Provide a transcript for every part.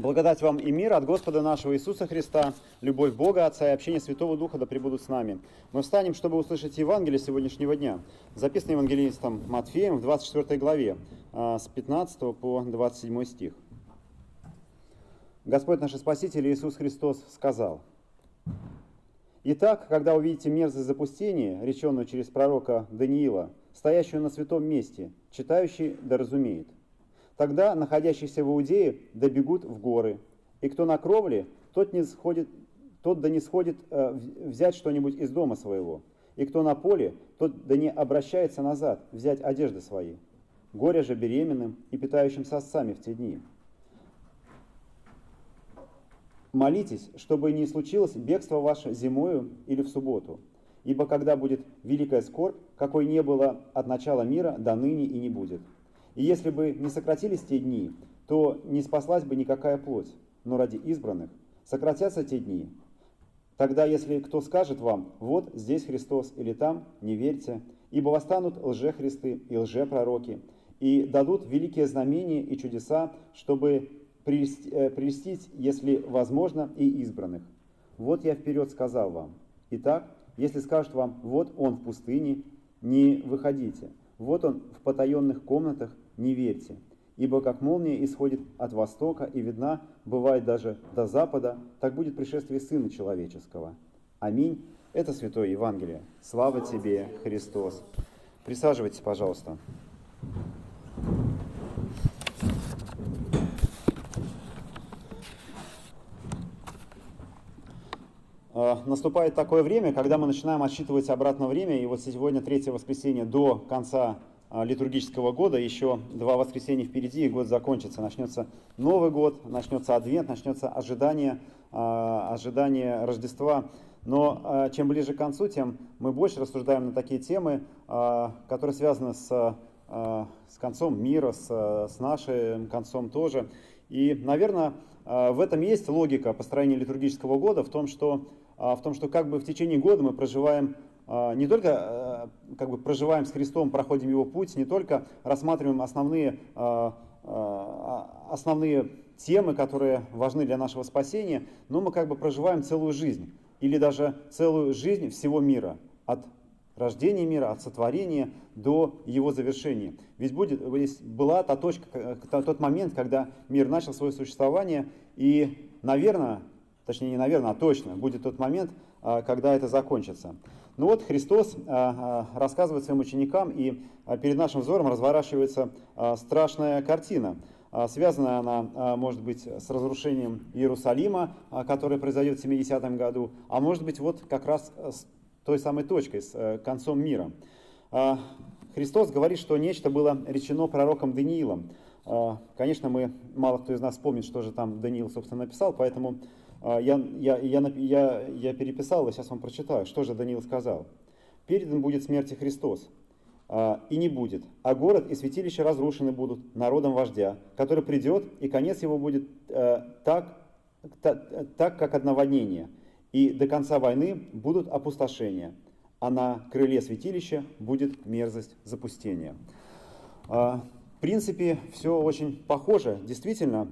Благодать вам и мир от Господа нашего Иисуса Христа, любовь Бога Отца и общение Святого Духа да пребудут с нами. Мы встанем, чтобы услышать Евангелие сегодняшнего дня, записанное евангелистом Матфеем в 24 главе, а, с 15 по 27 стих. Господь наш Спаситель Иисус Христос сказал, «Итак, когда увидите мерзость запустения, реченную через пророка Даниила, стоящую на святом месте, читающий да разумеет, Тогда находящиеся в Иудее добегут в горы, и кто на кровле, тот, не сходит, тот да не сходит э, взять что-нибудь из дома своего, и кто на поле, тот да не обращается назад взять одежды свои. Горе же беременным и питающимся отцами в те дни. Молитесь, чтобы не случилось бегство ваше зимою или в субботу, ибо когда будет великая скорбь, какой не было от начала мира, до ныне и не будет. И если бы не сократились те дни, то не спаслась бы никакая плоть, но ради избранных сократятся те дни. Тогда, если кто скажет вам, вот здесь Христос или там, не верьте, ибо восстанут лжехристы и лжепророки, и дадут великие знамения и чудеса, чтобы э, прелестить, если возможно, и избранных. Вот я вперед сказал вам. Итак, если скажут вам, вот он в пустыне, не выходите. Вот он в потаенных комнатах, не верьте. Ибо как молния исходит от востока и видна, бывает даже до запада, так будет пришествие Сына Человеческого. Аминь. Это Святое Евангелие. Слава тебе, Христос. Присаживайтесь, пожалуйста. А, наступает такое время, когда мы начинаем отсчитывать обратно время, и вот сегодня третье воскресенье до конца литургического года, еще два воскресенья впереди, и год закончится. Начнется Новый год, начнется Адвент, начнется ожидание, а, ожидание Рождества. Но чем ближе к концу, тем мы больше рассуждаем на такие темы, которые связаны с, с концом мира, с, с нашим концом тоже. И, наверное, в этом есть логика построения литургического года, в том, что а, в том, что как бы в течение года мы проживаем а, не только а, как бы проживаем с Христом, проходим Его путь, не только рассматриваем основные, основные темы, которые важны для нашего спасения, но мы как бы проживаем целую жизнь или даже целую жизнь всего мира, от рождения мира, от сотворения до его завершения. Ведь будет, была та точка, тот момент, когда мир начал свое существование, и, наверное, точнее не наверное, а точно, будет тот момент, а, когда это закончится. Ну вот Христос а, а, рассказывает своим ученикам, и перед нашим взором разворачивается страшная картина. Связанная она, может быть, с разрушением Иерусалима, которое произойдет в 70-м году, а может быть, вот как раз с той самой точкой, с э, концом мира. Христос говорит, что нечто было речено пророком Даниилом. Конечно, мы, мало кто из нас помнит, что же там Даниил, собственно, написал, поэтому я, я, я, я, я переписал, и сейчас вам прочитаю, что же Даниил сказал. «Передан будет смерти Христос, а, и не будет, а город и святилище разрушены будут народом вождя, который придет, и конец его будет э, так, так, так, как от наводнения, и до конца войны будут опустошения, а на крыле святилища будет мерзость запустения». А, в принципе, все очень похоже. Действительно,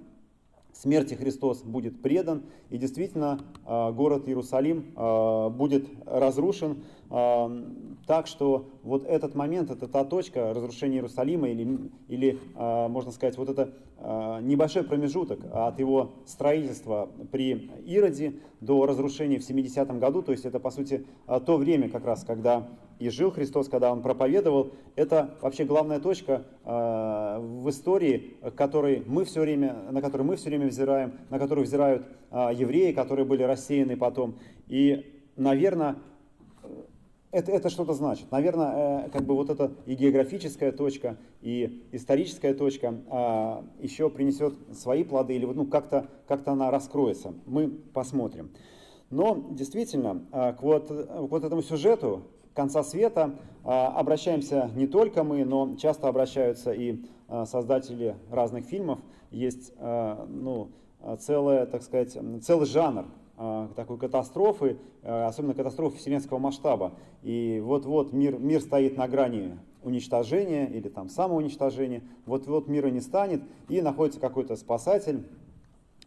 смерти Христос будет предан, и действительно а, город Иерусалим а, будет разрушен, а, так что вот этот момент, это та точка разрушения Иерусалима, или, или можно сказать, вот это небольшой промежуток от его строительства при Ироде до разрушения в 70 году, то есть это по сути то время как раз, когда и жил Христос, когда Он проповедовал, это вообще главная точка э, в истории, которой мы все время, на которую мы все время взираем, на которую взирают э, евреи, которые были рассеяны потом. И, наверное, это, это что-то значит. Наверное, э, как бы вот эта и географическая точка, и историческая точка э, еще принесет свои плоды, или вот, ну, как-то как она раскроется. Мы посмотрим. Но действительно, э, к, вот, к вот этому сюжету конца света а, обращаемся не только мы, но часто обращаются и а, создатели разных фильмов. Есть а, ну, целая, так сказать, целый жанр такой катастрофы, особенно катастрофы вселенского масштаба. И вот-вот мир, мир стоит на грани уничтожения или там самоуничтожения, вот-вот мира не станет, и находится какой-то спасатель,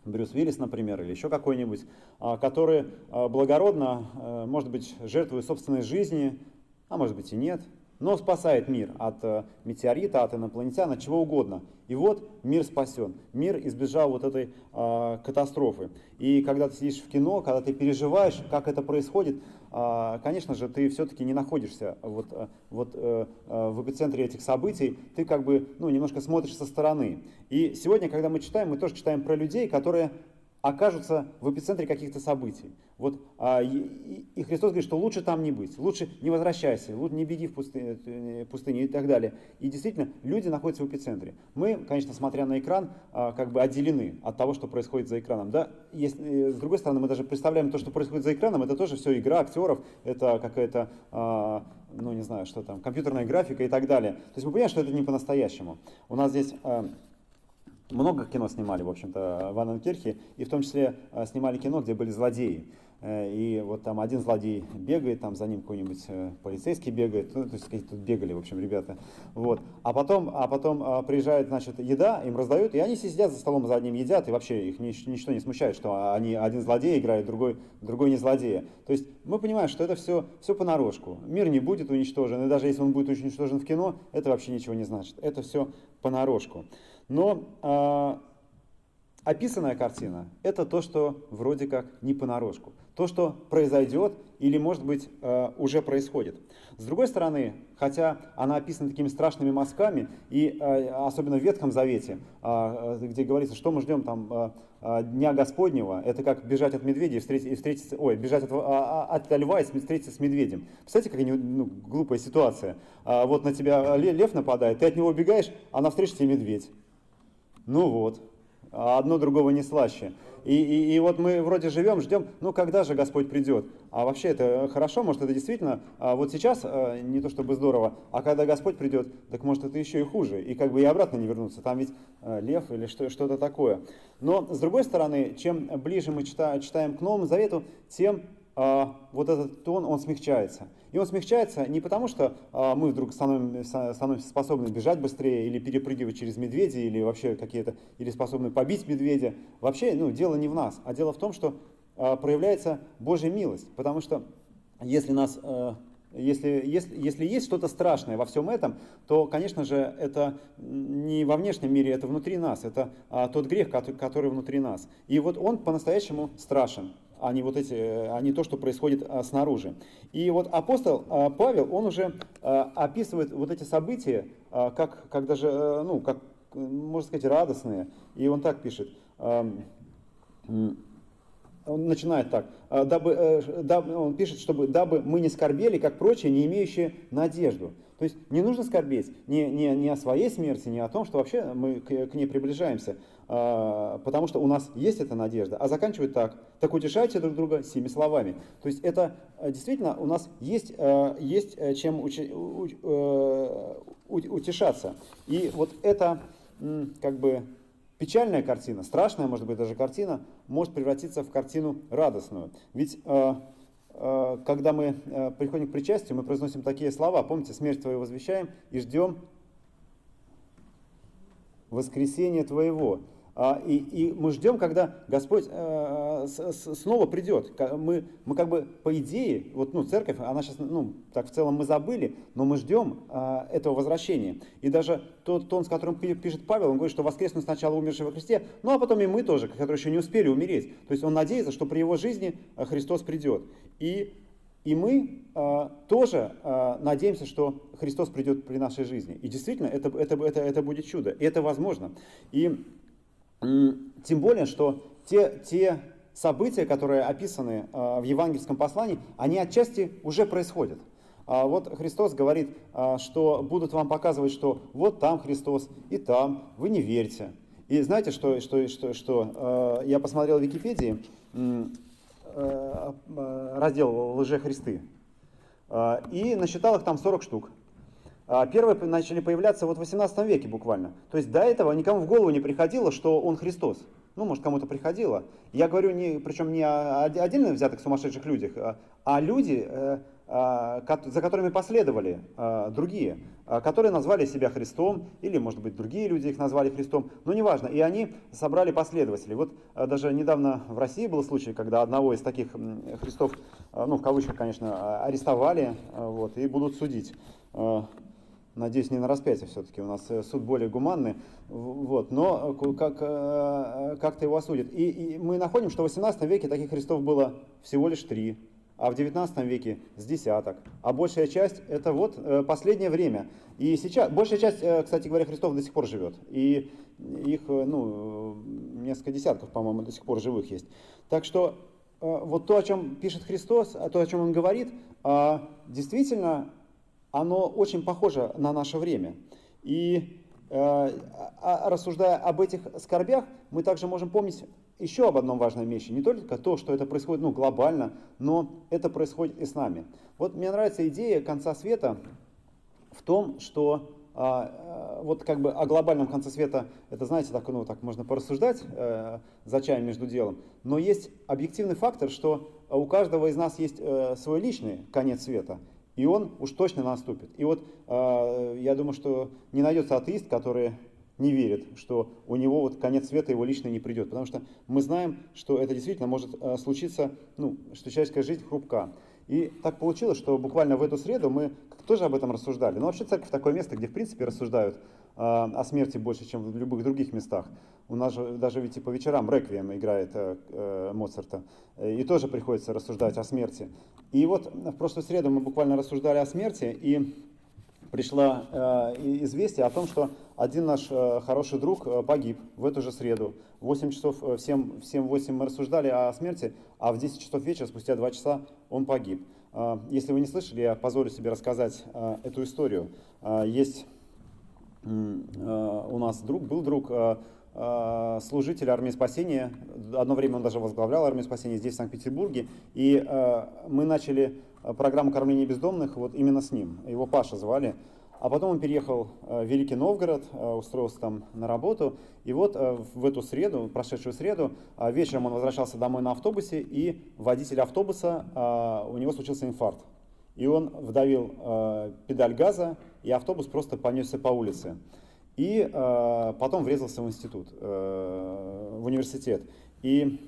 Брюс Уиллис, например, или еще какой-нибудь, а, который а, благородно, а, может быть, жертвует собственной жизни, а может быть и нет, но спасает мир от метеорита, от инопланетян, от чего угодно. И вот мир спасен, мир избежал вот этой катастрофы. И когда ты сидишь в кино, когда ты переживаешь, как это происходит, конечно же, ты все-таки не находишься вот, э, вот, э, в эпицентре этих событий, ты как бы ну, немножко смотришь со стороны. И сегодня, когда мы читаем, мы тоже читаем про людей, которые окажутся в эпицентре каких-то событий. Вот, а, и, и Христос говорит, что лучше там не быть, лучше не возвращайся, лучше не беги в пустыню, э, пустыню и так далее. И действительно, люди находятся в эпицентре. Мы, конечно, смотря на экран, а, как бы отделены от того, что происходит за экраном. Да? Если, э, с другой стороны, мы даже представляем то, что происходит за экраном, это тоже все игра актеров, это какая-то, а, ну не знаю, что там, компьютерная графика и так далее. То есть мы понимаем, что это не по-настоящему. У нас здесь а, много кино снимали, в общем-то, в Анненкирхе, и в том числе э, снимали кино, где были злодеи. Э, и вот там один злодей бегает, там за ним какой-нибудь э, полицейский бегает, ну, то есть тут бегали, в общем, ребята. Вот. А потом, а потом приезжает, значит, еда, им раздают, и они сидят за столом за одним едят, и вообще их ничто не смущает, что они один злодей играет, другой, другой не злодея. То есть мы понимаем, что это все, все понарошку. Мир не будет уничтожен, и даже если он будет уничтожен в кино, это вообще ничего не значит. Это все понарошку. Но э, описанная картина – это то, что вроде как не понарошку. То, что произойдет или, может быть, э, уже происходит. С другой стороны, хотя она описана такими страшными мазками, и э, особенно в Ветхом Завете, э, где говорится, что мы ждем там Дня Господнего, это как бежать от медведя и встретиться, и встретиться ой, бежать от, от льва и встретиться с медведем. Представляете, какая ну, глупая ситуация. Вот на тебя лев нападает, ты от него убегаешь, а навстречу тебе медведь. Ну вот, одно другого не слаще. И, и, и вот мы вроде живем, ждем, ну когда же Господь придет? А вообще это хорошо, может это действительно, а вот сейчас а, не то чтобы здорово, а когда Господь придет, так может это еще и хуже, и как бы и обратно не вернуться, там ведь а, лев или что, что-то такое. Но с другой стороны, чем ближе мы читаем, читаем к Новому Завету, тем а, вот этот тон, он смягчается. И он смягчается не потому, что а, мы вдруг становимся, становимся способны бежать быстрее или перепрыгивать через медведя, или вообще какие-то, или способны побить медведя. Вообще, ну, дело не в нас, а дело в том, что а, проявляется Божья милость. Потому что если нас если, если, если есть что-то страшное во всем этом, то, конечно же, это не во внешнем мире, это внутри нас, это а, тот грех, который, который внутри нас. И вот он по-настоящему страшен а не, вот эти, а не то, что происходит а, снаружи. И вот апостол а, Павел, он уже а, описывает вот эти события, как, как даже, а, ну, как, можно сказать, радостные. И он так пишет. Он начинает так, дабы, э, дабы, он пишет, чтобы дабы мы не скорбели, как прочие, не имеющие надежду. То есть не нужно скорбеть не, не, не о своей смерти, не о том, что вообще мы к, к ней приближаемся, потому что у нас есть эта надежда. А заканчивает так, так утешайте друг друга семи словами. То есть это э, действительно у нас есть, э, есть э, чем утешаться. И вот это как бы печальная картина, страшная, может быть, даже картина, может превратиться в картину радостную. Ведь когда мы приходим к причастию, мы произносим такие слова. Помните, смерть Твою возвещаем и ждем воскресения Твоего. А, и, и мы ждем, когда Господь э, снова придет. Мы, мы как бы по идее, вот ну, церковь, она сейчас, ну, так в целом мы забыли, но мы ждем а, этого возвращения. И даже тот тон, с которым пишет Павел, он говорит, что воскреснут сначала умершие во Христе, ну а потом и мы тоже, которые еще не успели умереть. То есть он надеется, что при его жизни Христос придет. И и мы э, тоже э, надеемся, что Христос придет при нашей жизни. И действительно, это, это, это, это будет чудо. И это возможно. И тем более, что те, те события, которые описаны а, в евангельском послании, они отчасти уже происходят. А вот Христос говорит, а, что будут вам показывать, что вот там Христос и там, вы не верьте. И знаете, что, что, что, что я посмотрел в Википедии раздел «Лже-Христы» и насчитал их там 40 штук. А первые начали появляться вот в 18 веке буквально. То есть до этого никому в голову не приходило, что он Христос. Ну, может, кому-то приходило. Я говорю, не, причем не о отдельно взятых сумасшедших людях, а, а люди, э, за которыми последовали другие, которые назвали себя Христом, или, может быть, другие люди их назвали Христом, но неважно. И они собрали последователей. Вот даже недавно в России был случай, когда одного из таких Христов, ну, в кавычках, конечно, арестовали вот, и будут судить. Надеюсь, не на распятие все-таки, у нас э, суд более гуманный, вот, но э, как, э, как-то его осудят. И, и мы находим, что в 18 веке таких крестов было всего лишь три, а в 19 веке с десяток. А большая часть это вот последнее время. И сейчас, большая часть, кстати говоря, крестов до сих пор живет. И их, ну, несколько десятков, по-моему, до сих пор живых есть. Так что вот то, о чем пишет Христос, то, о чем он говорит, а, действительно оно очень похоже на наше время. И э, а, рассуждая об этих скорбях, мы также можем помнить еще об одном важном вещи. Не только то, что это происходит ну, глобально, но это происходит и с нами. Вот мне нравится идея конца света в том, что а, а, вот как бы о глобальном конце света, это, знаете, так, ну, так можно порассуждать э, за чаем между делом, но есть объективный фактор, что у каждого из нас есть э, свой личный конец света, и он уж точно наступит. И вот э, я думаю, что не найдется атеист, который не верит, что у него вот конец света его лично не придет. Потому что мы знаем, что это действительно может э, случиться, ну, что человеческая жизнь хрупка. И так получилось, что буквально в эту среду мы тоже об этом рассуждали. Но вообще церковь такое место, где в принципе рассуждают о смерти больше, чем в любых других местах. У нас же даже ведь и по вечерам реквием играет э, э, Моцарта, и тоже приходится рассуждать о смерти. И вот в прошлую среду мы буквально рассуждали о смерти, и пришло э, известие о том, что один наш хороший друг погиб в эту же среду. В 8 часов, в 7, в 7-8 мы рассуждали о смерти, а в 10 часов вечера, спустя 2 часа, он погиб. Если вы не слышали, я позволю себе рассказать эту историю. Есть Э, у нас друг, был друг, э, э, служитель армии спасения. Одно время он даже возглавлял армию спасения здесь, в Санкт-Петербурге. И мы начали программу кормления бездомных вот именно с ним. Его Паша звали. А потом он переехал в Великий Новгород, устроился там на работу. И вот в эту среду, прошедшую среду, вечером он возвращался домой на автобусе, и водитель автобуса, у него случился инфаркт. И он вдавил педаль газа, и автобус просто понесся по улице. И э, потом врезался в институт, э, в университет. И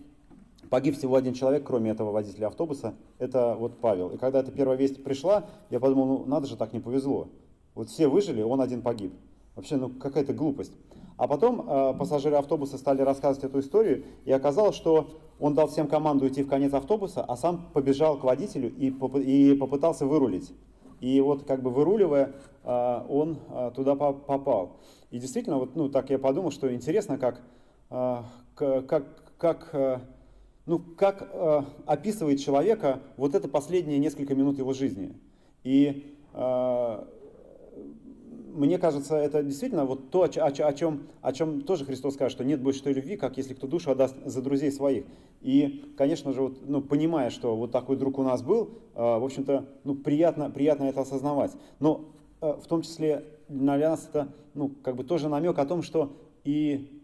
погиб всего один человек, кроме этого водителя автобуса, это вот Павел. И когда эта первая весть пришла, я подумал, ну надо же, так не повезло. Вот все выжили, он один погиб. Вообще, ну какая-то глупость. А потом э, пассажиры автобуса стали рассказывать эту историю, и оказалось, что он дал всем команду идти в конец автобуса, а сам побежал к водителю и, поп и попытался вырулить. И вот как бы выруливая, а, он а, туда попал. И действительно, вот, ну, так я подумал, что интересно, как, а, как, как, ну, как описывает человека вот это последние несколько минут его жизни. И мне кажется, это действительно вот то, о, о, чем, о чем тоже Христос скажет, что нет больше той любви, как если кто душу отдаст за друзей своих. И, конечно же, вот, ну, понимая, что вот такой друг у нас был, э, в общем-то, ну, приятно, приятно это осознавать. Но э, в том числе для нас это ну, как бы тоже намек о том, что и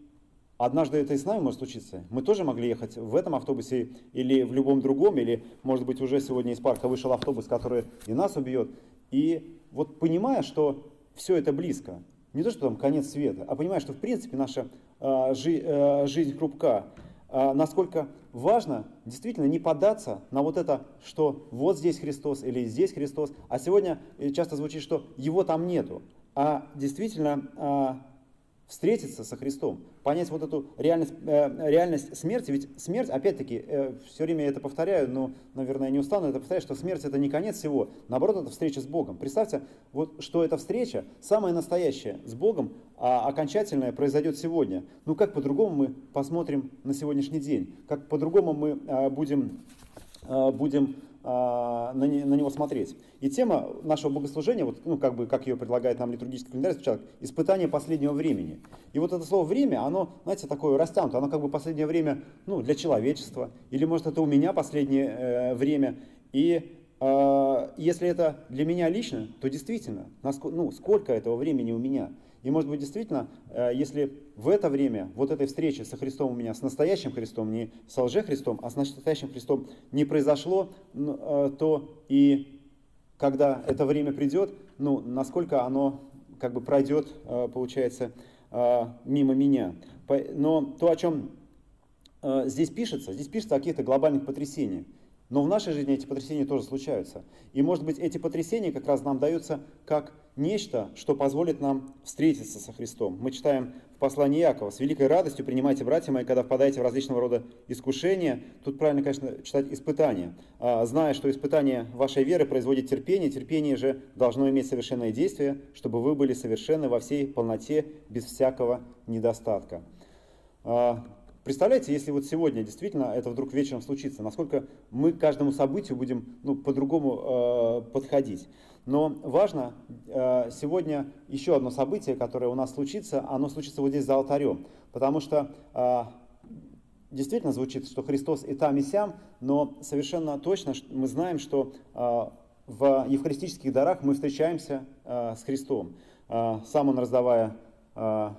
однажды это и с нами может случиться. Мы тоже могли ехать в этом автобусе или в любом другом, или, может быть, уже сегодня из парка вышел автобус, который и нас убьет. И вот понимая, что все это близко. Не то, что там конец света, а понимаешь, что в принципе наша э, жи, э, жизнь хрупка. Э, насколько важно действительно не поддаться на вот это, что вот здесь Христос или здесь Христос, а сегодня часто звучит, что его там нету, а действительно встретиться со Христом, понять вот эту реальность, э, реальность смерти. Ведь смерть, опять-таки, э, все время я это повторяю, но, наверное, не устану это повторять, что смерть это не конец всего. Наоборот, это встреча с Богом. Представьте, вот, что эта встреча, самая настоящая с Богом, а окончательная произойдет сегодня. Ну как по-другому мы посмотрим на сегодняшний день? Как по-другому мы э, будем, э, будем на, не, на него смотреть. И тема нашего богослужения, вот, ну, как, бы, как ее предлагает нам литургический календарь, звучала «Испытание последнего времени». И вот это слово «время», оно, знаете, такое растянуто, оно как бы последнее время ну, для человечества, или, может, это у меня последнее э, время. И э, если это для меня лично, то действительно, насколько, ну, сколько этого времени у меня – и может быть действительно, э, если в это время, вот этой встречи со Христом у меня, с настоящим Христом, не с лже-Христом, а с настоящим Христом не произошло, э, то и когда это время придет, ну, насколько оно как бы пройдет, э, получается, мимо меня. Но то, о чем здесь пишется, здесь пишется о каких-то глобальных потрясениях. Но в нашей жизни эти потрясения тоже случаются. И может быть эти потрясения как раз нам даются как нечто, что позволит нам встретиться со Христом. Мы читаем в послании Якова, «С великой радостью принимайте, братья мои, когда впадаете в различного рода искушения». Тут правильно, конечно, читать «испытания». А, зная, что испытание вашей веры производит терпение, терпение же должно иметь совершенное действие, чтобы вы были совершенны во всей полноте, без всякого недостатка. Представляете, если вот сегодня действительно это вдруг вечером случится, насколько мы к каждому событию будем ну, по-другому э, подходить. Но важно э, сегодня еще одно событие, которое у нас случится, оно случится вот здесь за алтарем. Потому что э, действительно звучит, что Христос и там, и сям, но совершенно точно мы знаем, что э, в евхаристических дарах мы встречаемся э, с Христом. Э, сам Он раздавая э,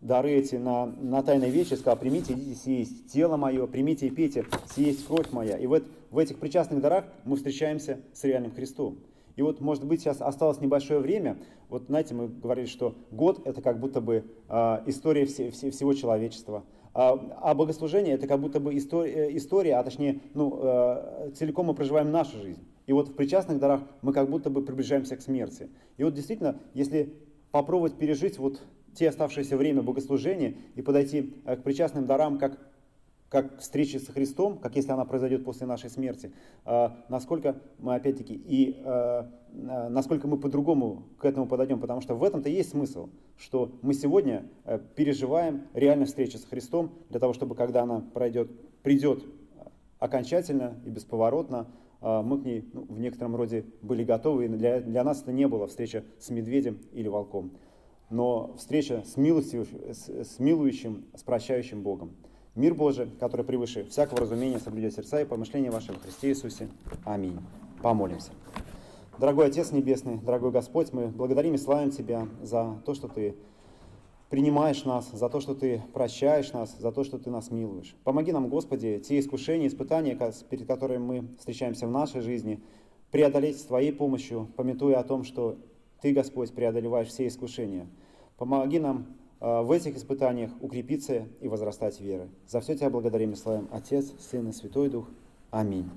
дары эти на, на тайной вече, сказал, примите, идите съесть тело мое, примите и пейте, съесть кровь моя. И вот в этих причастных дарах мы встречаемся с реальным Христом. И вот, может быть, сейчас осталось небольшое время. Вот, знаете, мы говорили, что год – это как будто бы э, история все, все, всего человечества. А, а богослужение – это как будто бы история, история а точнее, ну, э, целиком мы проживаем нашу жизнь. И вот в причастных дарах мы как будто бы приближаемся к смерти. И вот действительно, если попробовать пережить вот те оставшееся время богослужения и подойти э, к причастным дарам как, как встречи со Христом, как если она произойдет после нашей смерти, э, насколько мы опять-таки и э, насколько мы по-другому к этому подойдем, потому что в этом-то есть смысл, что мы сегодня переживаем реальную встречу с Христом для того, чтобы когда она пройдет, придет окончательно и бесповоротно, мы к ней ну, в некотором роде были готовы, и для, для нас это не было встреча с медведем или волком но встреча с, милостью, с, с милующим, с прощающим Богом. Мир Божий, который превыше всякого разумения, соблюдет сердца и помышления во Христе Иисусе. Аминь. Помолимся. Дорогой Отец Небесный, дорогой Господь, мы благодарим и славим Тебя за то, что Ты принимаешь нас, за то, что Ты прощаешь нас, за то, что Ты нас милуешь. Помоги нам, Господи, те искушения, испытания, перед которыми мы встречаемся в нашей жизни, преодолеть с Твоей помощью, пометуя о том, что ты, Господь, преодолеваешь все искушения. Помоги нам а, в этих испытаниях укрепиться и возрастать веры. За все Тебя благодарим и славим, Отец, Сын и Святой Дух. Аминь.